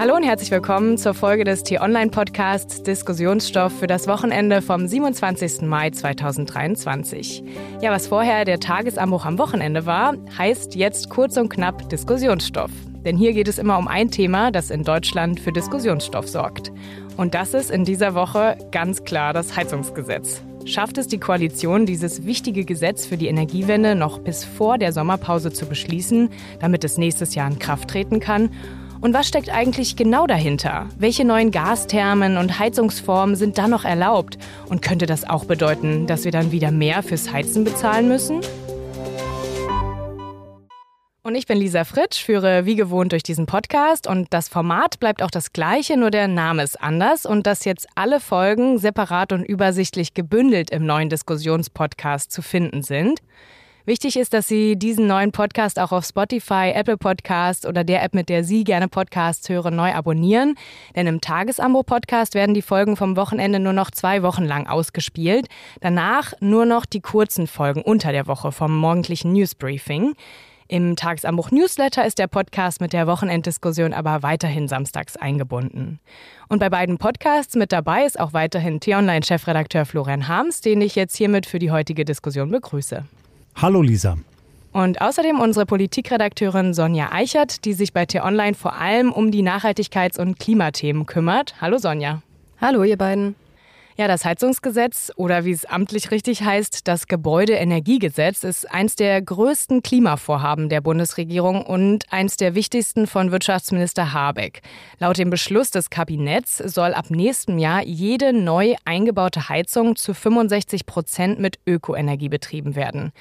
Hallo und herzlich willkommen zur Folge des T-Online-Podcasts Diskussionsstoff für das Wochenende vom 27. Mai 2023. Ja, was vorher der Tagesanbruch am Wochenende war, heißt jetzt kurz und knapp Diskussionsstoff. Denn hier geht es immer um ein Thema, das in Deutschland für Diskussionsstoff sorgt. Und das ist in dieser Woche ganz klar das Heizungsgesetz. Schafft es die Koalition, dieses wichtige Gesetz für die Energiewende noch bis vor der Sommerpause zu beschließen, damit es nächstes Jahr in Kraft treten kann? Und was steckt eigentlich genau dahinter? Welche neuen Gasthermen und Heizungsformen sind da noch erlaubt? Und könnte das auch bedeuten, dass wir dann wieder mehr fürs Heizen bezahlen müssen? Und ich bin Lisa Fritsch, führe wie gewohnt durch diesen Podcast und das Format bleibt auch das gleiche, nur der Name ist anders und dass jetzt alle Folgen separat und übersichtlich gebündelt im neuen Diskussionspodcast zu finden sind. Wichtig ist, dass Sie diesen neuen Podcast auch auf Spotify, Apple Podcast oder der App, mit der Sie gerne Podcasts hören, neu abonnieren. Denn im Tagesambo-Podcast werden die Folgen vom Wochenende nur noch zwei Wochen lang ausgespielt. Danach nur noch die kurzen Folgen unter der Woche vom morgendlichen Newsbriefing. Im Tagesanbruch Newsletter ist der Podcast mit der Wochenenddiskussion aber weiterhin samstags eingebunden. Und bei beiden Podcasts mit dabei ist auch weiterhin T-Online-Chefredakteur Florian Harms, den ich jetzt hiermit für die heutige Diskussion begrüße. Hallo Lisa. Und außerdem unsere Politikredakteurin Sonja Eichert, die sich bei T-Online vor allem um die Nachhaltigkeits- und Klimathemen kümmert. Hallo Sonja. Hallo ihr beiden. Ja, das Heizungsgesetz oder wie es amtlich richtig heißt, das Gebäudeenergiegesetz ist eins der größten Klimavorhaben der Bundesregierung und eins der wichtigsten von Wirtschaftsminister Habeck. Laut dem Beschluss des Kabinetts soll ab nächstem Jahr jede neu eingebaute Heizung zu 65 Prozent mit Ökoenergie betrieben werden.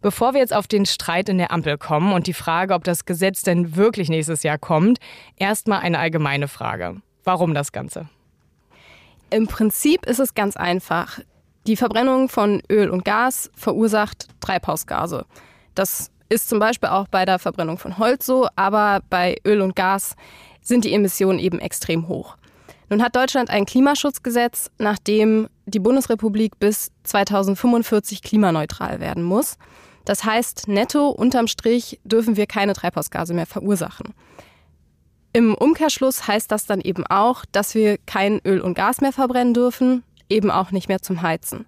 Bevor wir jetzt auf den Streit in der Ampel kommen und die Frage, ob das Gesetz denn wirklich nächstes Jahr kommt, erstmal eine allgemeine Frage. Warum das Ganze? Im Prinzip ist es ganz einfach. Die Verbrennung von Öl und Gas verursacht Treibhausgase. Das ist zum Beispiel auch bei der Verbrennung von Holz so, aber bei Öl und Gas sind die Emissionen eben extrem hoch. Nun hat Deutschland ein Klimaschutzgesetz, nach dem die Bundesrepublik bis 2045 klimaneutral werden muss. Das heißt, netto unterm Strich dürfen wir keine Treibhausgase mehr verursachen. Im Umkehrschluss heißt das dann eben auch, dass wir kein Öl und Gas mehr verbrennen dürfen, eben auch nicht mehr zum Heizen.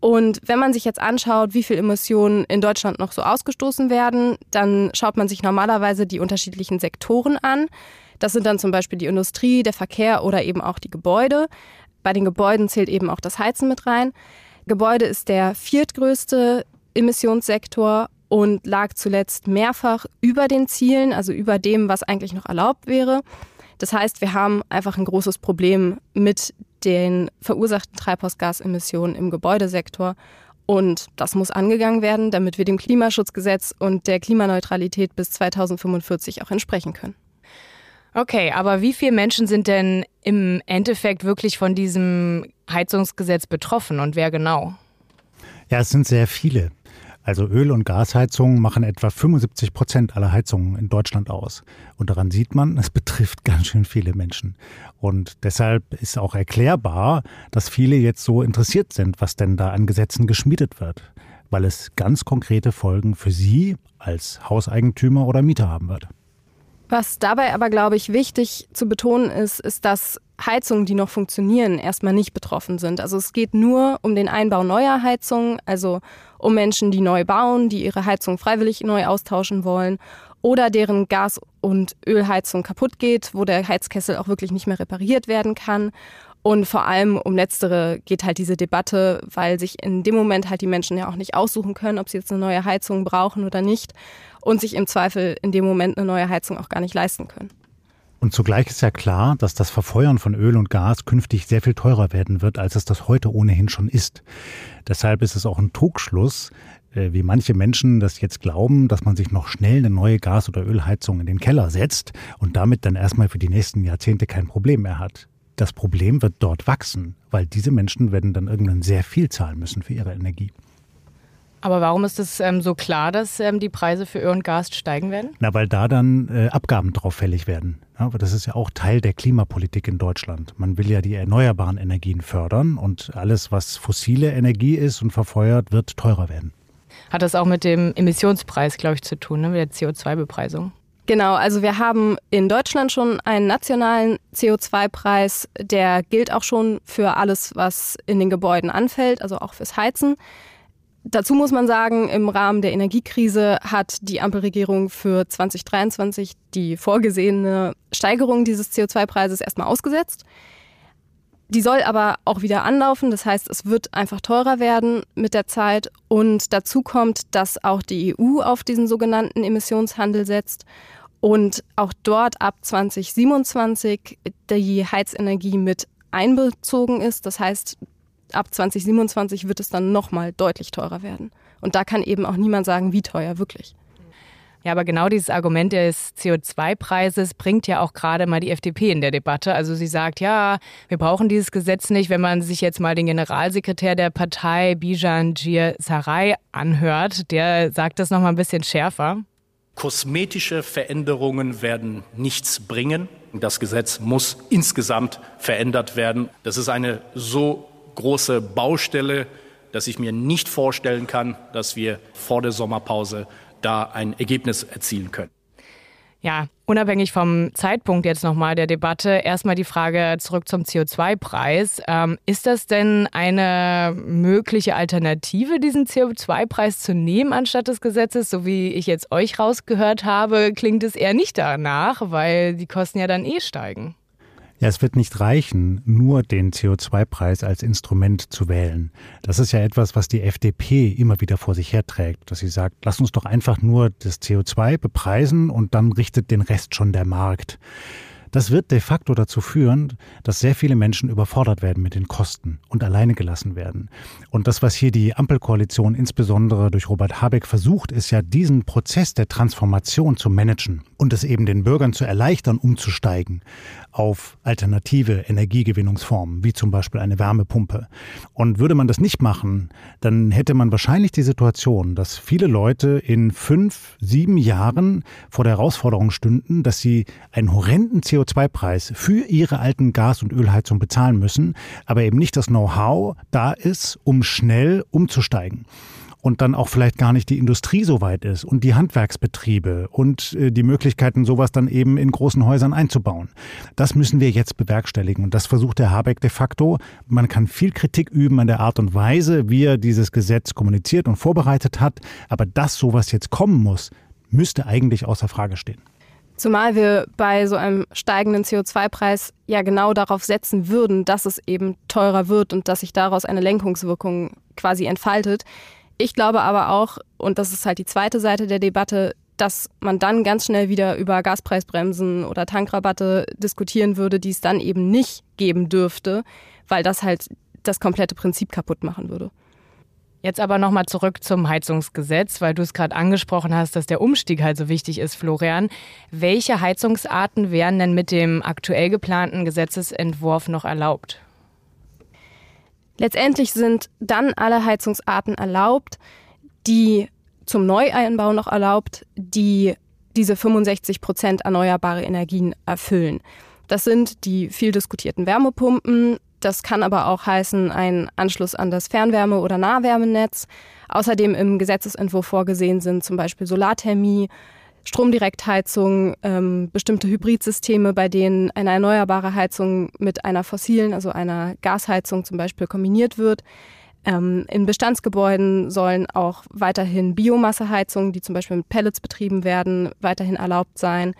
Und wenn man sich jetzt anschaut, wie viel Emissionen in Deutschland noch so ausgestoßen werden, dann schaut man sich normalerweise die unterschiedlichen Sektoren an. Das sind dann zum Beispiel die Industrie, der Verkehr oder eben auch die Gebäude. Bei den Gebäuden zählt eben auch das Heizen mit rein. Gebäude ist der viertgrößte Emissionssektor und lag zuletzt mehrfach über den Zielen, also über dem, was eigentlich noch erlaubt wäre. Das heißt, wir haben einfach ein großes Problem mit den verursachten Treibhausgasemissionen im Gebäudesektor. Und das muss angegangen werden, damit wir dem Klimaschutzgesetz und der Klimaneutralität bis 2045 auch entsprechen können. Okay, aber wie viele Menschen sind denn im Endeffekt wirklich von diesem Heizungsgesetz betroffen und wer genau? Ja, es sind sehr viele. Also Öl- und Gasheizungen machen etwa 75 Prozent aller Heizungen in Deutschland aus. Und daran sieht man, es betrifft ganz schön viele Menschen. Und deshalb ist auch erklärbar, dass viele jetzt so interessiert sind, was denn da an Gesetzen geschmiedet wird. Weil es ganz konkrete Folgen für sie als Hauseigentümer oder Mieter haben wird. Was dabei aber, glaube ich, wichtig zu betonen ist, ist, dass Heizungen, die noch funktionieren, erstmal nicht betroffen sind. Also es geht nur um den Einbau neuer Heizungen, also um Menschen, die neu bauen, die ihre Heizung freiwillig neu austauschen wollen oder deren Gas- und Ölheizung kaputt geht, wo der Heizkessel auch wirklich nicht mehr repariert werden kann. Und vor allem um letztere geht halt diese Debatte, weil sich in dem Moment halt die Menschen ja auch nicht aussuchen können, ob sie jetzt eine neue Heizung brauchen oder nicht und sich im Zweifel in dem Moment eine neue Heizung auch gar nicht leisten können. Und zugleich ist ja klar, dass das Verfeuern von Öl und Gas künftig sehr viel teurer werden wird, als es das heute ohnehin schon ist. Deshalb ist es auch ein Trugschluss, äh, wie manche Menschen das jetzt glauben, dass man sich noch schnell eine neue Gas- oder Ölheizung in den Keller setzt und damit dann erstmal für die nächsten Jahrzehnte kein Problem mehr hat. Das Problem wird dort wachsen, weil diese Menschen werden dann irgendwann sehr viel zahlen müssen für ihre Energie. Aber warum ist es ähm, so klar, dass ähm, die Preise für Öl und Gas steigen werden? Na, weil da dann äh, Abgaben drauf fällig werden. Ja, aber das ist ja auch Teil der Klimapolitik in Deutschland. Man will ja die erneuerbaren Energien fördern und alles, was fossile Energie ist und verfeuert, wird teurer werden. Hat das auch mit dem Emissionspreis, glaube ich, zu tun, ne? mit der CO2-Bepreisung? Genau, also wir haben in Deutschland schon einen nationalen CO2-Preis, der gilt auch schon für alles, was in den Gebäuden anfällt, also auch fürs Heizen. Dazu muss man sagen, im Rahmen der Energiekrise hat die Ampelregierung für 2023 die vorgesehene Steigerung dieses CO2-Preises erstmal ausgesetzt. Die soll aber auch wieder anlaufen. Das heißt, es wird einfach teurer werden mit der Zeit. Und dazu kommt, dass auch die EU auf diesen sogenannten Emissionshandel setzt und auch dort ab 2027 die Heizenergie mit einbezogen ist. Das heißt, ab 2027 wird es dann nochmal deutlich teurer werden. Und da kann eben auch niemand sagen, wie teuer wirklich. Ja, aber genau dieses Argument des CO2-Preises bringt ja auch gerade mal die FDP in der Debatte. Also sie sagt, ja, wir brauchen dieses Gesetz nicht. Wenn man sich jetzt mal den Generalsekretär der Partei, Bijan Jir Sarai, anhört, der sagt das nochmal ein bisschen schärfer. Kosmetische Veränderungen werden nichts bringen. Das Gesetz muss insgesamt verändert werden. Das ist eine so große Baustelle, dass ich mir nicht vorstellen kann, dass wir vor der Sommerpause da ein Ergebnis erzielen können. Ja, unabhängig vom Zeitpunkt jetzt nochmal der Debatte, erstmal die Frage zurück zum CO2-Preis. Ähm, ist das denn eine mögliche Alternative, diesen CO2-Preis zu nehmen anstatt des Gesetzes? So wie ich jetzt euch rausgehört habe, klingt es eher nicht danach, weil die Kosten ja dann eh steigen. Ja, es wird nicht reichen, nur den CO2-Preis als Instrument zu wählen. Das ist ja etwas, was die FDP immer wieder vor sich herträgt, dass sie sagt, lass uns doch einfach nur das CO2 bepreisen und dann richtet den Rest schon der Markt. Das wird de facto dazu führen, dass sehr viele Menschen überfordert werden mit den Kosten und alleine gelassen werden. Und das, was hier die Ampelkoalition insbesondere durch Robert Habeck versucht, ist ja diesen Prozess der Transformation zu managen und es eben den Bürgern zu erleichtern, umzusteigen auf alternative Energiegewinnungsformen, wie zum Beispiel eine Wärmepumpe. Und würde man das nicht machen, dann hätte man wahrscheinlich die Situation, dass viele Leute in fünf, sieben Jahren vor der Herausforderung stünden, dass sie einen horrenden CO2-Preis für ihre alten Gas- und Ölheizung bezahlen müssen, aber eben nicht das Know-how da ist, um schnell umzusteigen und dann auch vielleicht gar nicht die Industrie so weit ist und die Handwerksbetriebe und die Möglichkeiten, sowas dann eben in großen Häusern einzubauen. Das müssen wir jetzt bewerkstelligen und das versucht der Habeck de facto. Man kann viel Kritik üben an der Art und Weise, wie er dieses Gesetz kommuniziert und vorbereitet hat, aber dass sowas jetzt kommen muss, müsste eigentlich außer Frage stehen. Zumal wir bei so einem steigenden CO2-Preis ja genau darauf setzen würden, dass es eben teurer wird und dass sich daraus eine Lenkungswirkung quasi entfaltet. Ich glaube aber auch, und das ist halt die zweite Seite der Debatte, dass man dann ganz schnell wieder über Gaspreisbremsen oder Tankrabatte diskutieren würde, die es dann eben nicht geben dürfte, weil das halt das komplette Prinzip kaputt machen würde. Jetzt aber nochmal zurück zum Heizungsgesetz, weil du es gerade angesprochen hast, dass der Umstieg halt so wichtig ist, Florian. Welche Heizungsarten wären denn mit dem aktuell geplanten Gesetzesentwurf noch erlaubt? Letztendlich sind dann alle Heizungsarten erlaubt, die zum Neueinbau noch erlaubt, die diese 65 Prozent erneuerbare Energien erfüllen. Das sind die viel diskutierten Wärmepumpen. Das kann aber auch heißen ein Anschluss an das Fernwärme- oder Nahwärmenetz. Außerdem im Gesetzesentwurf vorgesehen sind zum Beispiel Solarthermie, Stromdirektheizung, ähm, bestimmte Hybridsysteme, bei denen eine erneuerbare Heizung mit einer fossilen, also einer Gasheizung zum Beispiel kombiniert wird. Ähm, in Bestandsgebäuden sollen auch weiterhin Biomasseheizungen, die zum Beispiel mit Pellets betrieben werden, weiterhin erlaubt sein.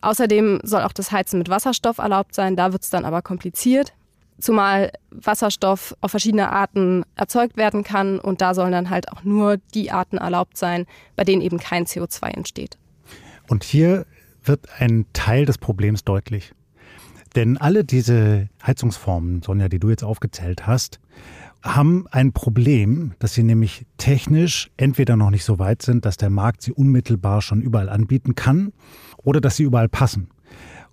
Außerdem soll auch das Heizen mit Wasserstoff erlaubt sein. Da wird es dann aber kompliziert, zumal Wasserstoff auf verschiedene Arten erzeugt werden kann und da sollen dann halt auch nur die Arten erlaubt sein, bei denen eben kein CO2 entsteht. Und hier wird ein Teil des Problems deutlich. Denn alle diese Heizungsformen, Sonja, die du jetzt aufgezählt hast, haben ein Problem, dass sie nämlich technisch entweder noch nicht so weit sind, dass der Markt sie unmittelbar schon überall anbieten kann, oder dass sie überall passen.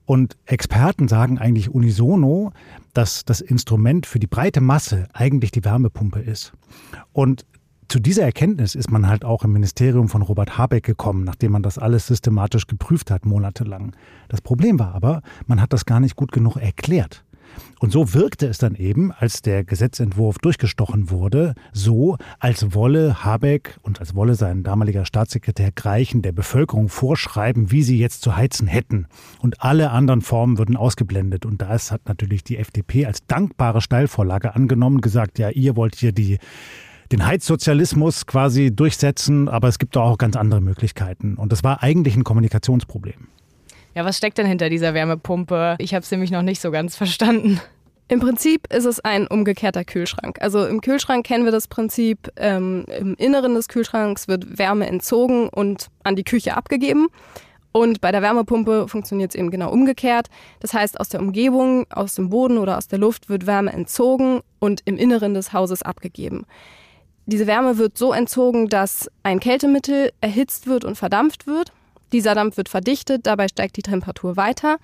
Und Experten sagen eigentlich unisono, dass das Instrument für die breite Masse eigentlich die Wärmepumpe ist. Und zu dieser Erkenntnis ist man halt auch im Ministerium von Robert Habeck gekommen, nachdem man das alles systematisch geprüft hat, monatelang. Das Problem war aber, man hat das gar nicht gut genug erklärt. Und so wirkte es dann eben, als der Gesetzentwurf durchgestochen wurde, so, als wolle Habeck und als wolle sein damaliger Staatssekretär Greichen der Bevölkerung vorschreiben, wie sie jetzt zu heizen hätten. Und alle anderen Formen würden ausgeblendet. Und das hat natürlich die FDP als dankbare Steilvorlage angenommen, gesagt, ja, ihr wollt hier die den Heizsozialismus quasi durchsetzen, aber es gibt auch ganz andere Möglichkeiten. Und das war eigentlich ein Kommunikationsproblem. Ja, was steckt denn hinter dieser Wärmepumpe? Ich habe es nämlich noch nicht so ganz verstanden. Im Prinzip ist es ein umgekehrter Kühlschrank. Also im Kühlschrank kennen wir das Prinzip, ähm, im Inneren des Kühlschranks wird Wärme entzogen und an die Küche abgegeben. Und bei der Wärmepumpe funktioniert es eben genau umgekehrt. Das heißt, aus der Umgebung, aus dem Boden oder aus der Luft wird Wärme entzogen und im Inneren des Hauses abgegeben. Diese Wärme wird so entzogen, dass ein Kältemittel erhitzt wird und verdampft wird. Dieser Dampf wird verdichtet, dabei steigt die Temperatur weiter.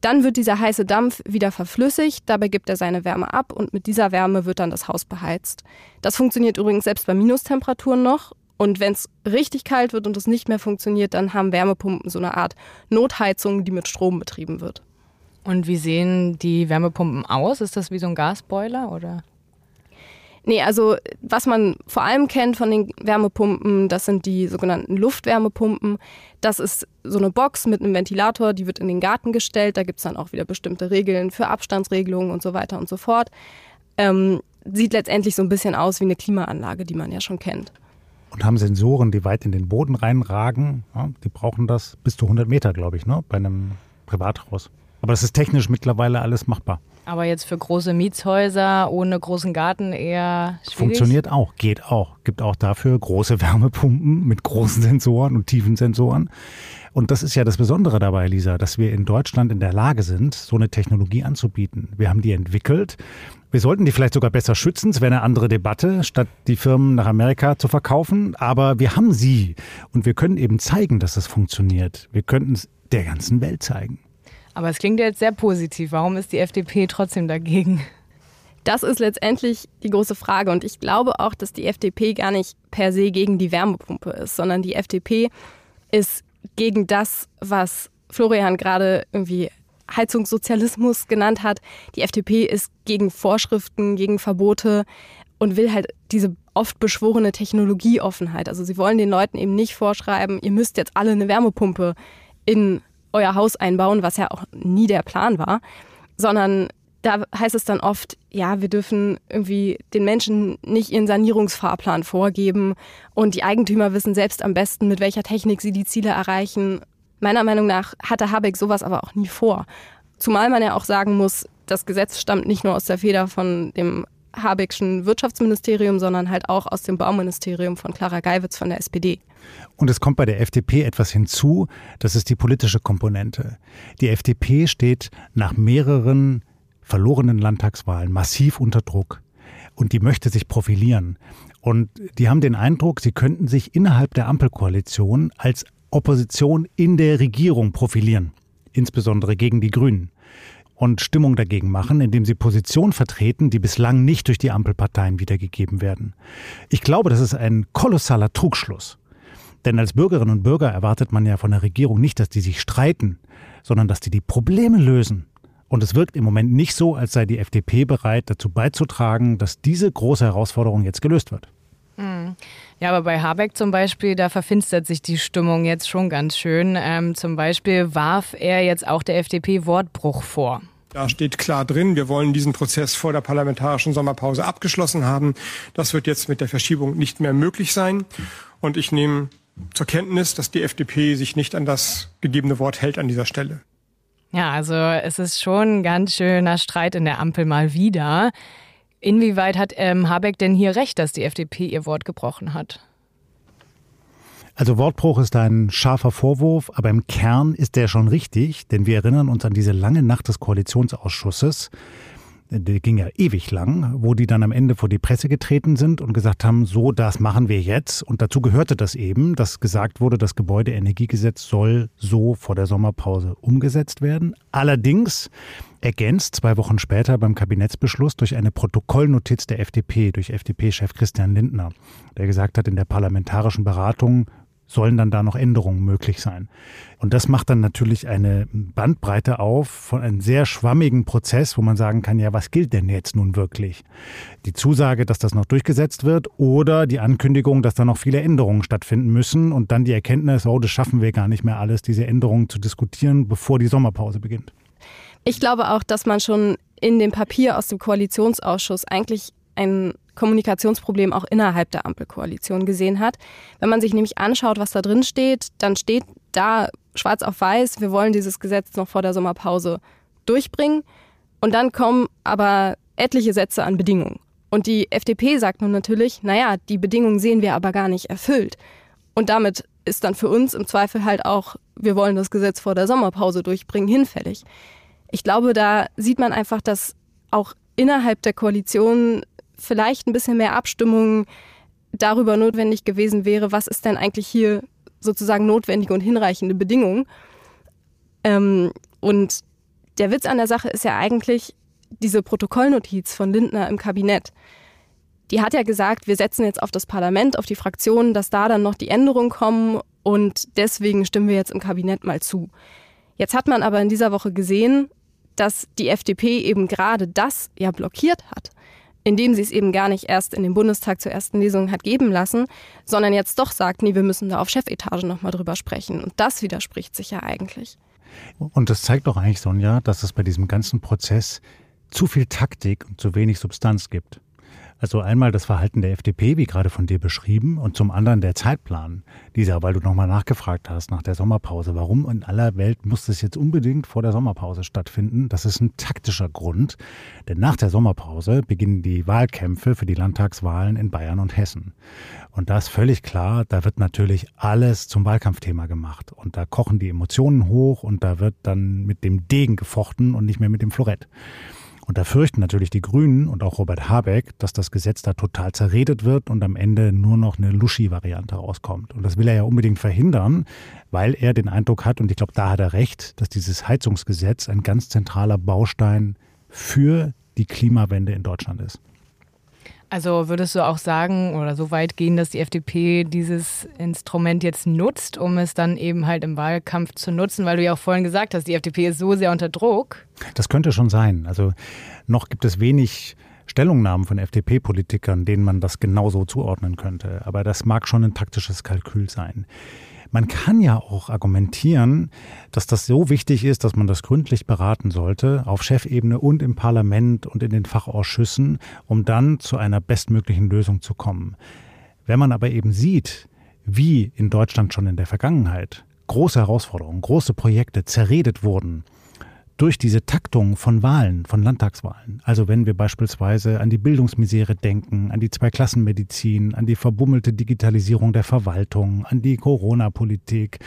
Dann wird dieser heiße Dampf wieder verflüssigt, dabei gibt er seine Wärme ab und mit dieser Wärme wird dann das Haus beheizt. Das funktioniert übrigens selbst bei Minustemperaturen noch. Und wenn es richtig kalt wird und es nicht mehr funktioniert, dann haben Wärmepumpen so eine Art Notheizung, die mit Strom betrieben wird. Und wie sehen die Wärmepumpen aus? Ist das wie so ein Gasboiler oder? Nee, also was man vor allem kennt von den Wärmepumpen, das sind die sogenannten Luftwärmepumpen. Das ist so eine Box mit einem Ventilator, die wird in den Garten gestellt. Da gibt es dann auch wieder bestimmte Regeln für Abstandsregelungen und so weiter und so fort. Ähm, sieht letztendlich so ein bisschen aus wie eine Klimaanlage, die man ja schon kennt. Und haben Sensoren, die weit in den Boden reinragen. Ja, die brauchen das bis zu 100 Meter, glaube ich, ne? bei einem Privathaus. Aber das ist technisch mittlerweile alles machbar. Aber jetzt für große Mietshäuser ohne großen Garten eher schwierig? Funktioniert auch, geht auch. Gibt auch dafür große Wärmepumpen mit großen Sensoren und tiefen Sensoren. Und das ist ja das Besondere dabei, Lisa, dass wir in Deutschland in der Lage sind, so eine Technologie anzubieten. Wir haben die entwickelt. Wir sollten die vielleicht sogar besser schützen. Es wäre eine andere Debatte, statt die Firmen nach Amerika zu verkaufen. Aber wir haben sie. Und wir können eben zeigen, dass es funktioniert. Wir könnten es der ganzen Welt zeigen. Aber es klingt jetzt sehr positiv. Warum ist die FDP trotzdem dagegen? Das ist letztendlich die große Frage. Und ich glaube auch, dass die FDP gar nicht per se gegen die Wärmepumpe ist, sondern die FDP ist gegen das, was Florian gerade irgendwie Heizungssozialismus genannt hat. Die FDP ist gegen Vorschriften, gegen Verbote und will halt diese oft beschworene Technologieoffenheit. Also sie wollen den Leuten eben nicht vorschreiben, ihr müsst jetzt alle eine Wärmepumpe in euer Haus einbauen, was ja auch nie der Plan war, sondern da heißt es dann oft, ja, wir dürfen irgendwie den Menschen nicht ihren Sanierungsfahrplan vorgeben und die Eigentümer wissen selbst am besten, mit welcher Technik sie die Ziele erreichen. Meiner Meinung nach hatte Habeck sowas aber auch nie vor. Zumal man ja auch sagen muss, das Gesetz stammt nicht nur aus der Feder von dem Habeckschen Wirtschaftsministerium, sondern halt auch aus dem Bauministerium von Clara Geiwitz von der SPD. Und es kommt bei der FDP etwas hinzu, das ist die politische Komponente. Die FDP steht nach mehreren verlorenen Landtagswahlen massiv unter Druck und die möchte sich profilieren. Und die haben den Eindruck, sie könnten sich innerhalb der Ampelkoalition als Opposition in der Regierung profilieren, insbesondere gegen die Grünen und Stimmung dagegen machen, indem sie Positionen vertreten, die bislang nicht durch die Ampelparteien wiedergegeben werden. Ich glaube, das ist ein kolossaler Trugschluss. Denn als Bürgerinnen und Bürger erwartet man ja von der Regierung nicht, dass die sich streiten, sondern dass die die Probleme lösen. Und es wirkt im Moment nicht so, als sei die FDP bereit, dazu beizutragen, dass diese große Herausforderung jetzt gelöst wird. Hm. Ja, aber bei Habeck zum Beispiel, da verfinstert sich die Stimmung jetzt schon ganz schön. Ähm, zum Beispiel warf er jetzt auch der FDP Wortbruch vor. Da steht klar drin, wir wollen diesen Prozess vor der parlamentarischen Sommerpause abgeschlossen haben. Das wird jetzt mit der Verschiebung nicht mehr möglich sein. Und ich nehme zur Kenntnis, dass die FDP sich nicht an das gegebene Wort hält an dieser Stelle. Ja, also es ist schon ein ganz schöner Streit in der Ampel mal wieder. Inwieweit hat ähm, Habeck denn hier recht, dass die FDP ihr Wort gebrochen hat? Also Wortbruch ist ein scharfer Vorwurf, aber im Kern ist der schon richtig, denn wir erinnern uns an diese lange Nacht des Koalitionsausschusses der ging ja ewig lang, wo die dann am Ende vor die Presse getreten sind und gesagt haben, so, das machen wir jetzt. Und dazu gehörte das eben, dass gesagt wurde, das Gebäudeenergiegesetz soll so vor der Sommerpause umgesetzt werden. Allerdings ergänzt zwei Wochen später beim Kabinettsbeschluss durch eine Protokollnotiz der FDP, durch FDP-Chef Christian Lindner, der gesagt hat, in der parlamentarischen Beratung sollen dann da noch Änderungen möglich sein. Und das macht dann natürlich eine Bandbreite auf von einem sehr schwammigen Prozess, wo man sagen kann, ja, was gilt denn jetzt nun wirklich? Die Zusage, dass das noch durchgesetzt wird oder die Ankündigung, dass da noch viele Änderungen stattfinden müssen und dann die Erkenntnis, oh, das schaffen wir gar nicht mehr alles, diese Änderungen zu diskutieren, bevor die Sommerpause beginnt. Ich glaube auch, dass man schon in dem Papier aus dem Koalitionsausschuss eigentlich ein Kommunikationsproblem auch innerhalb der Ampelkoalition gesehen hat. Wenn man sich nämlich anschaut, was da drin steht, dann steht da schwarz auf weiß, wir wollen dieses Gesetz noch vor der Sommerpause durchbringen. Und dann kommen aber etliche Sätze an Bedingungen. Und die FDP sagt nun natürlich, naja, die Bedingungen sehen wir aber gar nicht erfüllt. Und damit ist dann für uns im Zweifel halt auch, wir wollen das Gesetz vor der Sommerpause durchbringen, hinfällig. Ich glaube, da sieht man einfach, dass auch innerhalb der Koalition vielleicht ein bisschen mehr Abstimmung darüber notwendig gewesen wäre, was ist denn eigentlich hier sozusagen notwendige und hinreichende Bedingungen. Ähm, und der Witz an der Sache ist ja eigentlich diese Protokollnotiz von Lindner im Kabinett. Die hat ja gesagt, wir setzen jetzt auf das Parlament, auf die Fraktionen, dass da dann noch die Änderungen kommen und deswegen stimmen wir jetzt im Kabinett mal zu. Jetzt hat man aber in dieser Woche gesehen, dass die FDP eben gerade das ja blockiert hat indem sie es eben gar nicht erst in den Bundestag zur ersten Lesung hat geben lassen, sondern jetzt doch sagt, nee, wir müssen da auf Chefetage nochmal drüber sprechen. Und das widerspricht sich ja eigentlich. Und das zeigt doch eigentlich, Sonja, dass es bei diesem ganzen Prozess zu viel Taktik und zu wenig Substanz gibt. Also einmal das Verhalten der FDP, wie gerade von dir beschrieben, und zum anderen der Zeitplan dieser, weil du nochmal nachgefragt hast nach der Sommerpause. Warum in aller Welt muss das jetzt unbedingt vor der Sommerpause stattfinden? Das ist ein taktischer Grund, denn nach der Sommerpause beginnen die Wahlkämpfe für die Landtagswahlen in Bayern und Hessen. Und da ist völlig klar, da wird natürlich alles zum Wahlkampfthema gemacht. Und da kochen die Emotionen hoch und da wird dann mit dem Degen gefochten und nicht mehr mit dem Florett. Und da fürchten natürlich die Grünen und auch Robert Habeck, dass das Gesetz da total zerredet wird und am Ende nur noch eine Luschi-Variante rauskommt. Und das will er ja unbedingt verhindern, weil er den Eindruck hat, und ich glaube, da hat er recht, dass dieses Heizungsgesetz ein ganz zentraler Baustein für die Klimawende in Deutschland ist. Also würdest du auch sagen oder so weit gehen, dass die FDP dieses Instrument jetzt nutzt, um es dann eben halt im Wahlkampf zu nutzen, weil du ja auch vorhin gesagt hast, die FDP ist so sehr unter Druck? Das könnte schon sein. Also noch gibt es wenig Stellungnahmen von FDP-Politikern, denen man das genauso zuordnen könnte. Aber das mag schon ein taktisches Kalkül sein. Man kann ja auch argumentieren, dass das so wichtig ist, dass man das gründlich beraten sollte, auf Chefebene und im Parlament und in den Fachausschüssen, um dann zu einer bestmöglichen Lösung zu kommen. Wenn man aber eben sieht, wie in Deutschland schon in der Vergangenheit große Herausforderungen, große Projekte zerredet wurden, durch diese Taktung von Wahlen, von Landtagswahlen. Also wenn wir beispielsweise an die Bildungsmisere denken, an die Zweiklassenmedizin, an die verbummelte Digitalisierung der Verwaltung, an die Corona-Politik,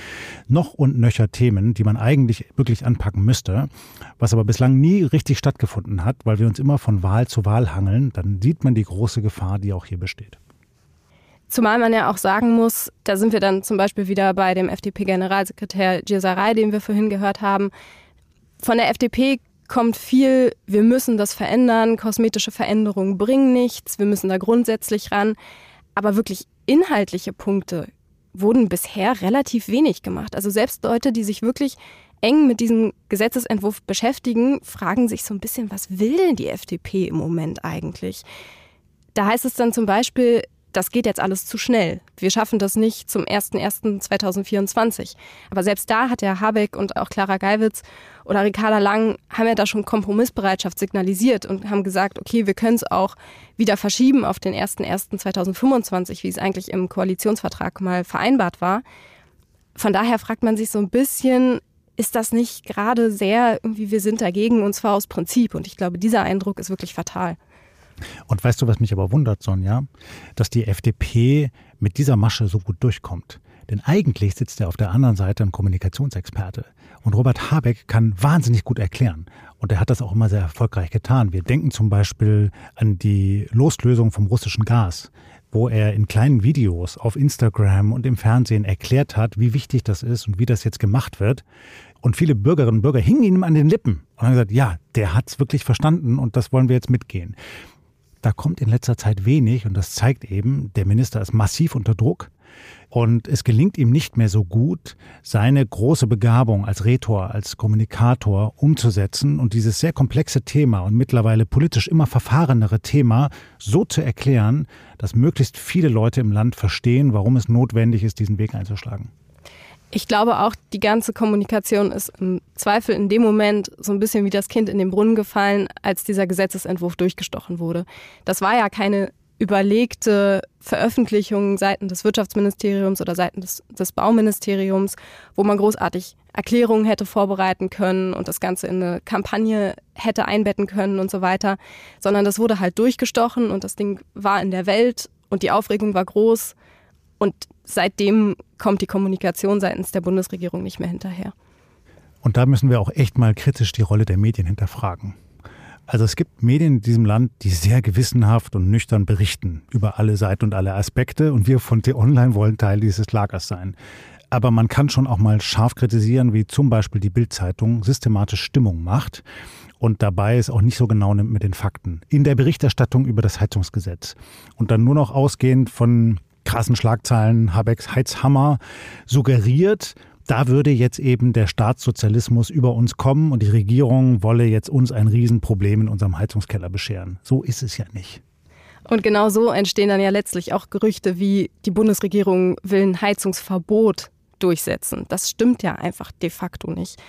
noch und nöcher Themen, die man eigentlich wirklich anpacken müsste, was aber bislang nie richtig stattgefunden hat, weil wir uns immer von Wahl zu Wahl hangeln, dann sieht man die große Gefahr, die auch hier besteht. Zumal man ja auch sagen muss, da sind wir dann zum Beispiel wieder bei dem FDP-Generalsekretär Gierserei, den wir vorhin gehört haben, von der FDP kommt viel, wir müssen das verändern, kosmetische Veränderungen bringen nichts, wir müssen da grundsätzlich ran. Aber wirklich inhaltliche Punkte wurden bisher relativ wenig gemacht. Also selbst Leute, die sich wirklich eng mit diesem Gesetzesentwurf beschäftigen, fragen sich so ein bisschen, was will denn die FDP im Moment eigentlich? Da heißt es dann zum Beispiel, das geht jetzt alles zu schnell. Wir schaffen das nicht zum 01.01.2024. Aber selbst da hat der Habeck und auch Clara Geiwitz oder Ricarda Lang haben ja da schon Kompromissbereitschaft signalisiert und haben gesagt, okay, wir können es auch wieder verschieben auf den 01.01.2025, wie es eigentlich im Koalitionsvertrag mal vereinbart war. Von daher fragt man sich so ein bisschen, ist das nicht gerade sehr irgendwie, wir sind dagegen und zwar aus Prinzip. Und ich glaube, dieser Eindruck ist wirklich fatal. Und weißt du, was mich aber wundert, Sonja? Dass die FDP mit dieser Masche so gut durchkommt. Denn eigentlich sitzt er auf der anderen Seite ein Kommunikationsexperte. Und Robert Habeck kann wahnsinnig gut erklären. Und er hat das auch immer sehr erfolgreich getan. Wir denken zum Beispiel an die Loslösung vom russischen Gas, wo er in kleinen Videos auf Instagram und im Fernsehen erklärt hat, wie wichtig das ist und wie das jetzt gemacht wird. Und viele Bürgerinnen und Bürger hingen ihm an den Lippen und haben gesagt, ja, der hat es wirklich verstanden und das wollen wir jetzt mitgehen. Da kommt in letzter Zeit wenig und das zeigt eben, der Minister ist massiv unter Druck. Und es gelingt ihm nicht mehr so gut, seine große Begabung als Rhetor, als Kommunikator umzusetzen und dieses sehr komplexe Thema und mittlerweile politisch immer verfahrenere Thema so zu erklären, dass möglichst viele Leute im Land verstehen, warum es notwendig ist, diesen Weg einzuschlagen. Ich glaube auch, die ganze Kommunikation ist im Zweifel in dem Moment so ein bisschen wie das Kind in den Brunnen gefallen, als dieser Gesetzesentwurf durchgestochen wurde. Das war ja keine überlegte Veröffentlichung seitens des Wirtschaftsministeriums oder seitens des, des, Bauministeriums, wo man großartig Erklärungen hätte vorbereiten können und das Ganze in eine Kampagne hätte einbetten können und so weiter, sondern das wurde halt durchgestochen und das Ding war in der Welt und die Aufregung war groß und seitdem kommt die Kommunikation seitens der Bundesregierung nicht mehr hinterher. Und da müssen wir auch echt mal kritisch die Rolle der Medien hinterfragen. Also es gibt Medien in diesem Land, die sehr gewissenhaft und nüchtern berichten über alle Seiten und alle Aspekte und wir von T-Online wollen Teil dieses Lagers sein. Aber man kann schon auch mal scharf kritisieren, wie zum Beispiel die Bild-Zeitung systematisch Stimmung macht und dabei ist auch nicht so genau nimmt mit den Fakten. In der Berichterstattung über das Heizungsgesetz. Und dann nur noch ausgehend von krassen Schlagzeilen, Habecks Heizhammer, suggeriert, da würde jetzt eben der Staatssozialismus über uns kommen und die Regierung wolle jetzt uns ein Riesenproblem in unserem Heizungskeller bescheren. So ist es ja nicht. Und genau so entstehen dann ja letztlich auch Gerüchte wie die Bundesregierung will ein Heizungsverbot durchsetzen. Das stimmt ja einfach de facto nicht.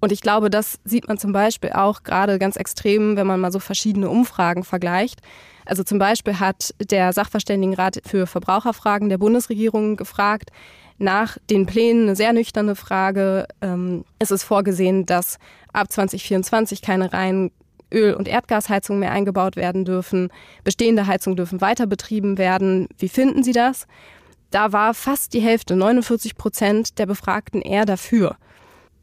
Und ich glaube, das sieht man zum Beispiel auch gerade ganz extrem, wenn man mal so verschiedene Umfragen vergleicht. Also zum Beispiel hat der Sachverständigenrat für Verbraucherfragen der Bundesregierung gefragt, nach den Plänen eine sehr nüchterne Frage. Ähm, es ist vorgesehen, dass ab 2024 keine reinen Öl- und Erdgasheizungen mehr eingebaut werden dürfen. Bestehende Heizungen dürfen weiter betrieben werden. Wie finden Sie das? Da war fast die Hälfte, 49 Prozent der Befragten eher dafür.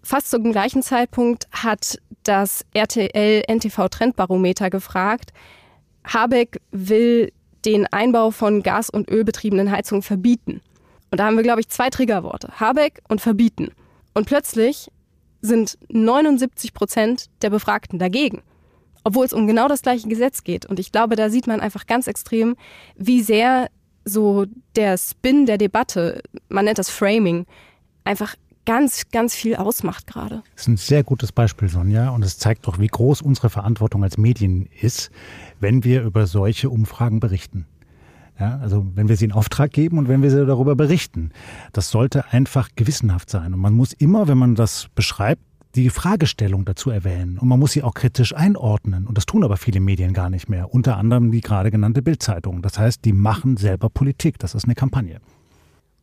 Fast zum gleichen Zeitpunkt hat das RTL NTV Trendbarometer gefragt, Habeck will den Einbau von gas- und ölbetriebenen Heizungen verbieten. Und da haben wir, glaube ich, zwei Triggerworte. Habeck und verbieten. Und plötzlich sind 79 Prozent der Befragten dagegen. Obwohl es um genau das gleiche Gesetz geht. Und ich glaube, da sieht man einfach ganz extrem, wie sehr so der Spin der Debatte, man nennt das Framing, einfach ganz, ganz viel ausmacht gerade. Das ist ein sehr gutes Beispiel, Sonja. Und es zeigt doch, wie groß unsere Verantwortung als Medien ist, wenn wir über solche Umfragen berichten. Ja, also wenn wir sie in Auftrag geben und wenn wir sie darüber berichten. Das sollte einfach gewissenhaft sein. Und man muss immer, wenn man das beschreibt, die Fragestellung dazu erwähnen. Und man muss sie auch kritisch einordnen. Und das tun aber viele Medien gar nicht mehr. Unter anderem die gerade genannte Bildzeitung. Das heißt, die machen selber Politik. Das ist eine Kampagne.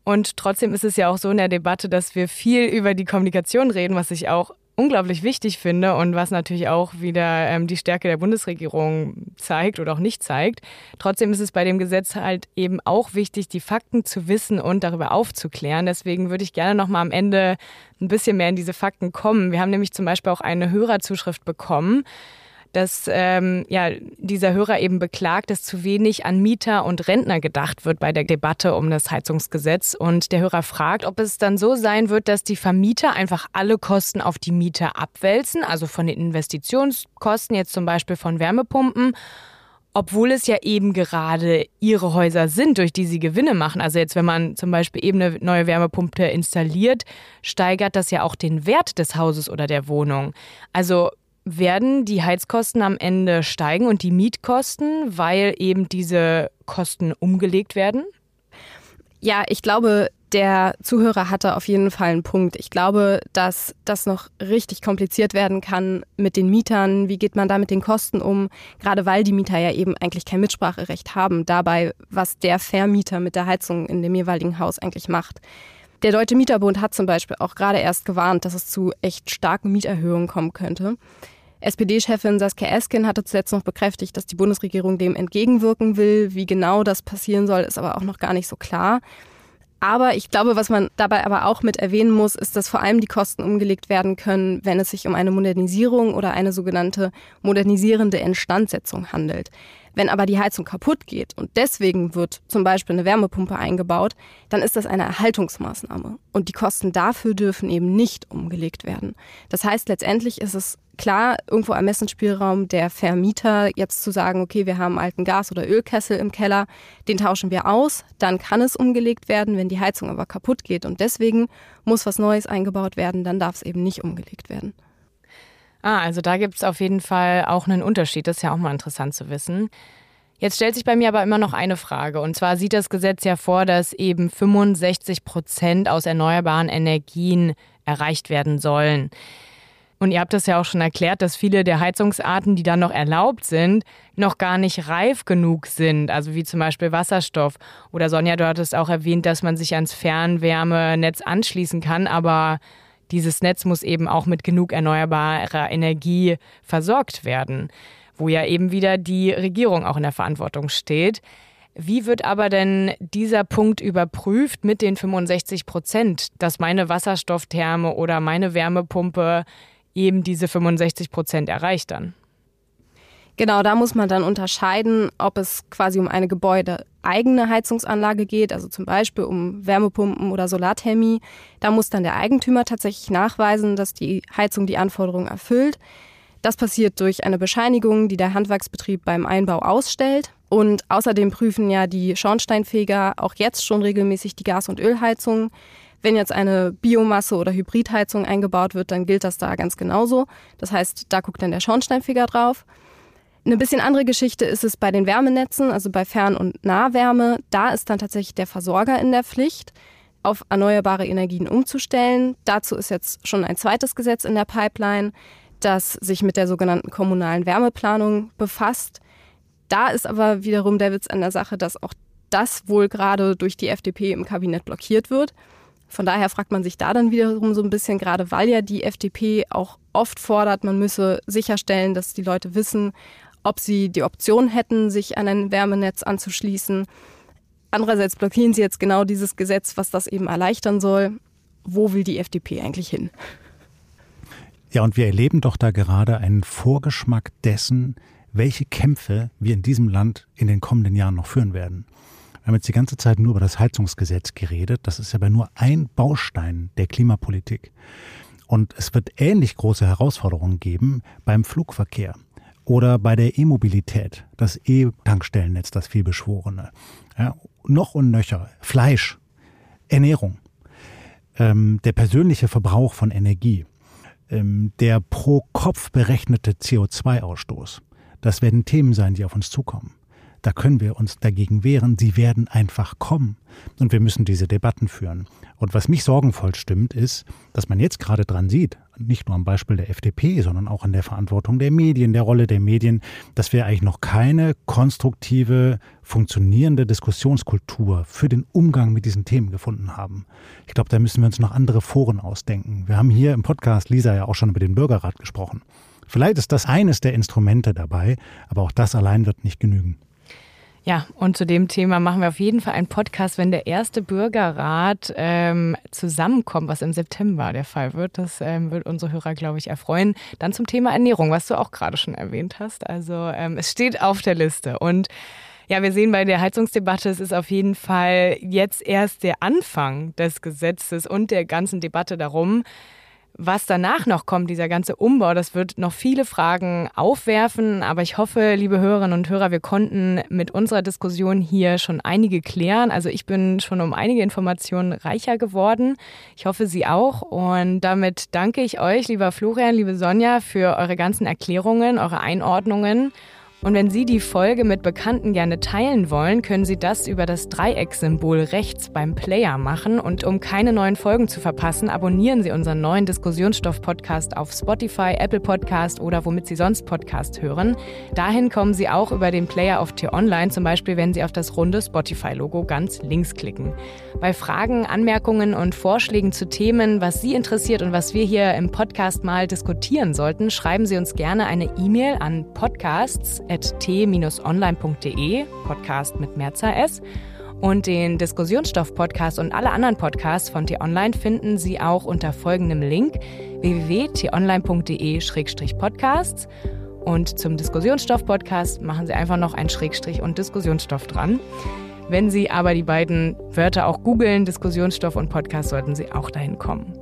Und trotzdem ist es ja auch so in der Debatte, dass wir viel über die Kommunikation reden, was ich auch unglaublich wichtig finde und was natürlich auch wieder ähm, die Stärke der Bundesregierung zeigt oder auch nicht zeigt. Trotzdem ist es bei dem Gesetz halt eben auch wichtig, die Fakten zu wissen und darüber aufzuklären. Deswegen würde ich gerne noch mal am Ende ein bisschen mehr in diese Fakten kommen. Wir haben nämlich zum Beispiel auch eine Hörerzuschrift bekommen dass ähm, ja, dieser Hörer eben beklagt, dass zu wenig an Mieter und Rentner gedacht wird bei der Debatte um das Heizungsgesetz. Und der Hörer fragt, ob es dann so sein wird, dass die Vermieter einfach alle Kosten auf die Mieter abwälzen, also von den Investitionskosten, jetzt zum Beispiel von Wärmepumpen obwohl es ja eben gerade ihre Häuser sind, durch die sie Gewinne machen. Also jetzt, wenn man zum Beispiel eben eine neue Wärmepumpe installiert, steigert das ja auch den Wert des Hauses oder der Wohnung. Also werden die Heizkosten am Ende steigen und die Mietkosten, weil eben diese Kosten umgelegt werden? Ja, ich glaube, der Zuhörer hatte auf jeden Fall einen Punkt. Ich glaube, dass das noch richtig kompliziert werden kann mit den Mietern. Wie geht man da mit den Kosten um? Gerade weil die Mieter ja eben eigentlich kein Mitspracherecht haben dabei, was der Vermieter mit der Heizung in dem jeweiligen Haus eigentlich macht. Der Deutsche Mieterbund hat zum Beispiel auch gerade erst gewarnt, dass es zu echt starken Mieterhöhungen kommen könnte. SPD-Chefin Saskia Esken hatte zuletzt noch bekräftigt, dass die Bundesregierung dem entgegenwirken will. Wie genau das passieren soll, ist aber auch noch gar nicht so klar. Aber ich glaube, was man dabei aber auch mit erwähnen muss, ist, dass vor allem die Kosten umgelegt werden können, wenn es sich um eine Modernisierung oder eine sogenannte modernisierende Instandsetzung handelt. Wenn aber die Heizung kaputt geht und deswegen wird zum Beispiel eine Wärmepumpe eingebaut, dann ist das eine Erhaltungsmaßnahme. Und die Kosten dafür dürfen eben nicht umgelegt werden. Das heißt, letztendlich ist es klar irgendwo Ermessensspielraum der Vermieter, jetzt zu sagen, okay, wir haben alten Gas- oder Ölkessel im Keller, den tauschen wir aus, dann kann es umgelegt werden. Wenn die Heizung aber kaputt geht und deswegen muss was Neues eingebaut werden, dann darf es eben nicht umgelegt werden. Ah, also da gibt es auf jeden Fall auch einen Unterschied. Das ist ja auch mal interessant zu wissen. Jetzt stellt sich bei mir aber immer noch eine Frage. Und zwar sieht das Gesetz ja vor, dass eben 65 Prozent aus erneuerbaren Energien erreicht werden sollen. Und ihr habt das ja auch schon erklärt, dass viele der Heizungsarten, die dann noch erlaubt sind, noch gar nicht reif genug sind. Also wie zum Beispiel Wasserstoff. Oder Sonja, du hattest auch erwähnt, dass man sich ans Fernwärmenetz anschließen kann, aber dieses Netz muss eben auch mit genug erneuerbarer Energie versorgt werden, wo ja eben wieder die Regierung auch in der Verantwortung steht. Wie wird aber denn dieser Punkt überprüft mit den 65 Prozent, dass meine Wasserstofftherme oder meine Wärmepumpe eben diese 65 Prozent erreicht dann. Genau, da muss man dann unterscheiden, ob es quasi um eine gebäudeeigene Heizungsanlage geht, also zum Beispiel um Wärmepumpen oder Solarthermie. Da muss dann der Eigentümer tatsächlich nachweisen, dass die Heizung die Anforderungen erfüllt. Das passiert durch eine Bescheinigung, die der Handwerksbetrieb beim Einbau ausstellt. Und außerdem prüfen ja die Schornsteinfeger auch jetzt schon regelmäßig die Gas- und Ölheizungen. Wenn jetzt eine Biomasse- oder Hybridheizung eingebaut wird, dann gilt das da ganz genauso. Das heißt, da guckt dann der Schornsteinfeger drauf. Eine bisschen andere Geschichte ist es bei den Wärmenetzen, also bei Fern- und Nahwärme. Da ist dann tatsächlich der Versorger in der Pflicht, auf erneuerbare Energien umzustellen. Dazu ist jetzt schon ein zweites Gesetz in der Pipeline, das sich mit der sogenannten kommunalen Wärmeplanung befasst. Da ist aber wiederum der Witz an der Sache, dass auch das wohl gerade durch die FDP im Kabinett blockiert wird. Von daher fragt man sich da dann wiederum so ein bisschen, gerade weil ja die FDP auch oft fordert, man müsse sicherstellen, dass die Leute wissen, ob sie die Option hätten, sich an ein Wärmenetz anzuschließen. Andererseits blockieren sie jetzt genau dieses Gesetz, was das eben erleichtern soll. Wo will die FDP eigentlich hin? Ja, und wir erleben doch da gerade einen Vorgeschmack dessen, welche Kämpfe wir in diesem Land in den kommenden Jahren noch führen werden. Wir haben jetzt die ganze Zeit nur über das Heizungsgesetz geredet. Das ist aber nur ein Baustein der Klimapolitik. Und es wird ähnlich große Herausforderungen geben beim Flugverkehr oder bei der E-Mobilität, das E-Tankstellennetz, das vielbeschworene. Ja, noch und nöcher. Fleisch, Ernährung, ähm, der persönliche Verbrauch von Energie, ähm, der pro Kopf berechnete CO2-Ausstoß. Das werden Themen sein, die auf uns zukommen. Da können wir uns dagegen wehren. Sie werden einfach kommen. Und wir müssen diese Debatten führen. Und was mich sorgenvoll stimmt, ist, dass man jetzt gerade dran sieht, nicht nur am Beispiel der FDP, sondern auch an der Verantwortung der Medien, der Rolle der Medien, dass wir eigentlich noch keine konstruktive, funktionierende Diskussionskultur für den Umgang mit diesen Themen gefunden haben. Ich glaube, da müssen wir uns noch andere Foren ausdenken. Wir haben hier im Podcast, Lisa, ja auch schon über den Bürgerrat gesprochen. Vielleicht ist das eines der Instrumente dabei, aber auch das allein wird nicht genügen. Ja, und zu dem Thema machen wir auf jeden Fall einen Podcast, wenn der erste Bürgerrat ähm, zusammenkommt, was im September der Fall wird. Das ähm, wird unsere Hörer, glaube ich, erfreuen. Dann zum Thema Ernährung, was du auch gerade schon erwähnt hast. Also ähm, es steht auf der Liste. Und ja, wir sehen bei der Heizungsdebatte, es ist auf jeden Fall jetzt erst der Anfang des Gesetzes und der ganzen Debatte darum, was danach noch kommt, dieser ganze Umbau, das wird noch viele Fragen aufwerfen. Aber ich hoffe, liebe Hörerinnen und Hörer, wir konnten mit unserer Diskussion hier schon einige klären. Also ich bin schon um einige Informationen reicher geworden. Ich hoffe, Sie auch. Und damit danke ich euch, lieber Florian, liebe Sonja, für eure ganzen Erklärungen, eure Einordnungen. Und wenn Sie die Folge mit Bekannten gerne teilen wollen, können Sie das über das Dreiecksymbol rechts beim Player machen. Und um keine neuen Folgen zu verpassen, abonnieren Sie unseren neuen Diskussionsstoff-Podcast auf Spotify, Apple Podcast oder womit Sie sonst Podcast hören. Dahin kommen Sie auch über den Player auf T-Online, zum Beispiel wenn Sie auf das runde Spotify-Logo ganz links klicken. Bei Fragen, Anmerkungen und Vorschlägen zu Themen, was Sie interessiert und was wir hier im Podcast mal diskutieren sollten, schreiben Sie uns gerne eine E-Mail an podcasts t-online.de, Podcast mit Mehrzahl S. Und den Diskussionsstoff-Podcast und alle anderen Podcasts von T-Online finden Sie auch unter folgendem Link www.t-online.de-podcasts. Und zum Diskussionsstoff-Podcast machen Sie einfach noch einen Schrägstrich und Diskussionsstoff dran. Wenn Sie aber die beiden Wörter auch googeln, Diskussionsstoff und Podcast, sollten Sie auch dahin kommen.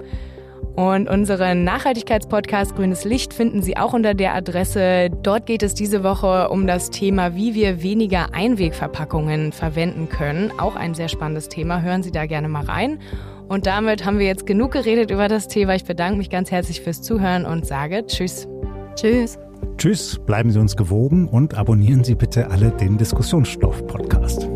Und unseren Nachhaltigkeitspodcast Grünes Licht finden Sie auch unter der Adresse. Dort geht es diese Woche um das Thema, wie wir weniger Einwegverpackungen verwenden können. Auch ein sehr spannendes Thema. Hören Sie da gerne mal rein. Und damit haben wir jetzt genug geredet über das Thema. Ich bedanke mich ganz herzlich fürs Zuhören und sage Tschüss. Tschüss. Tschüss, bleiben Sie uns gewogen und abonnieren Sie bitte alle den Diskussionsstoff-Podcast.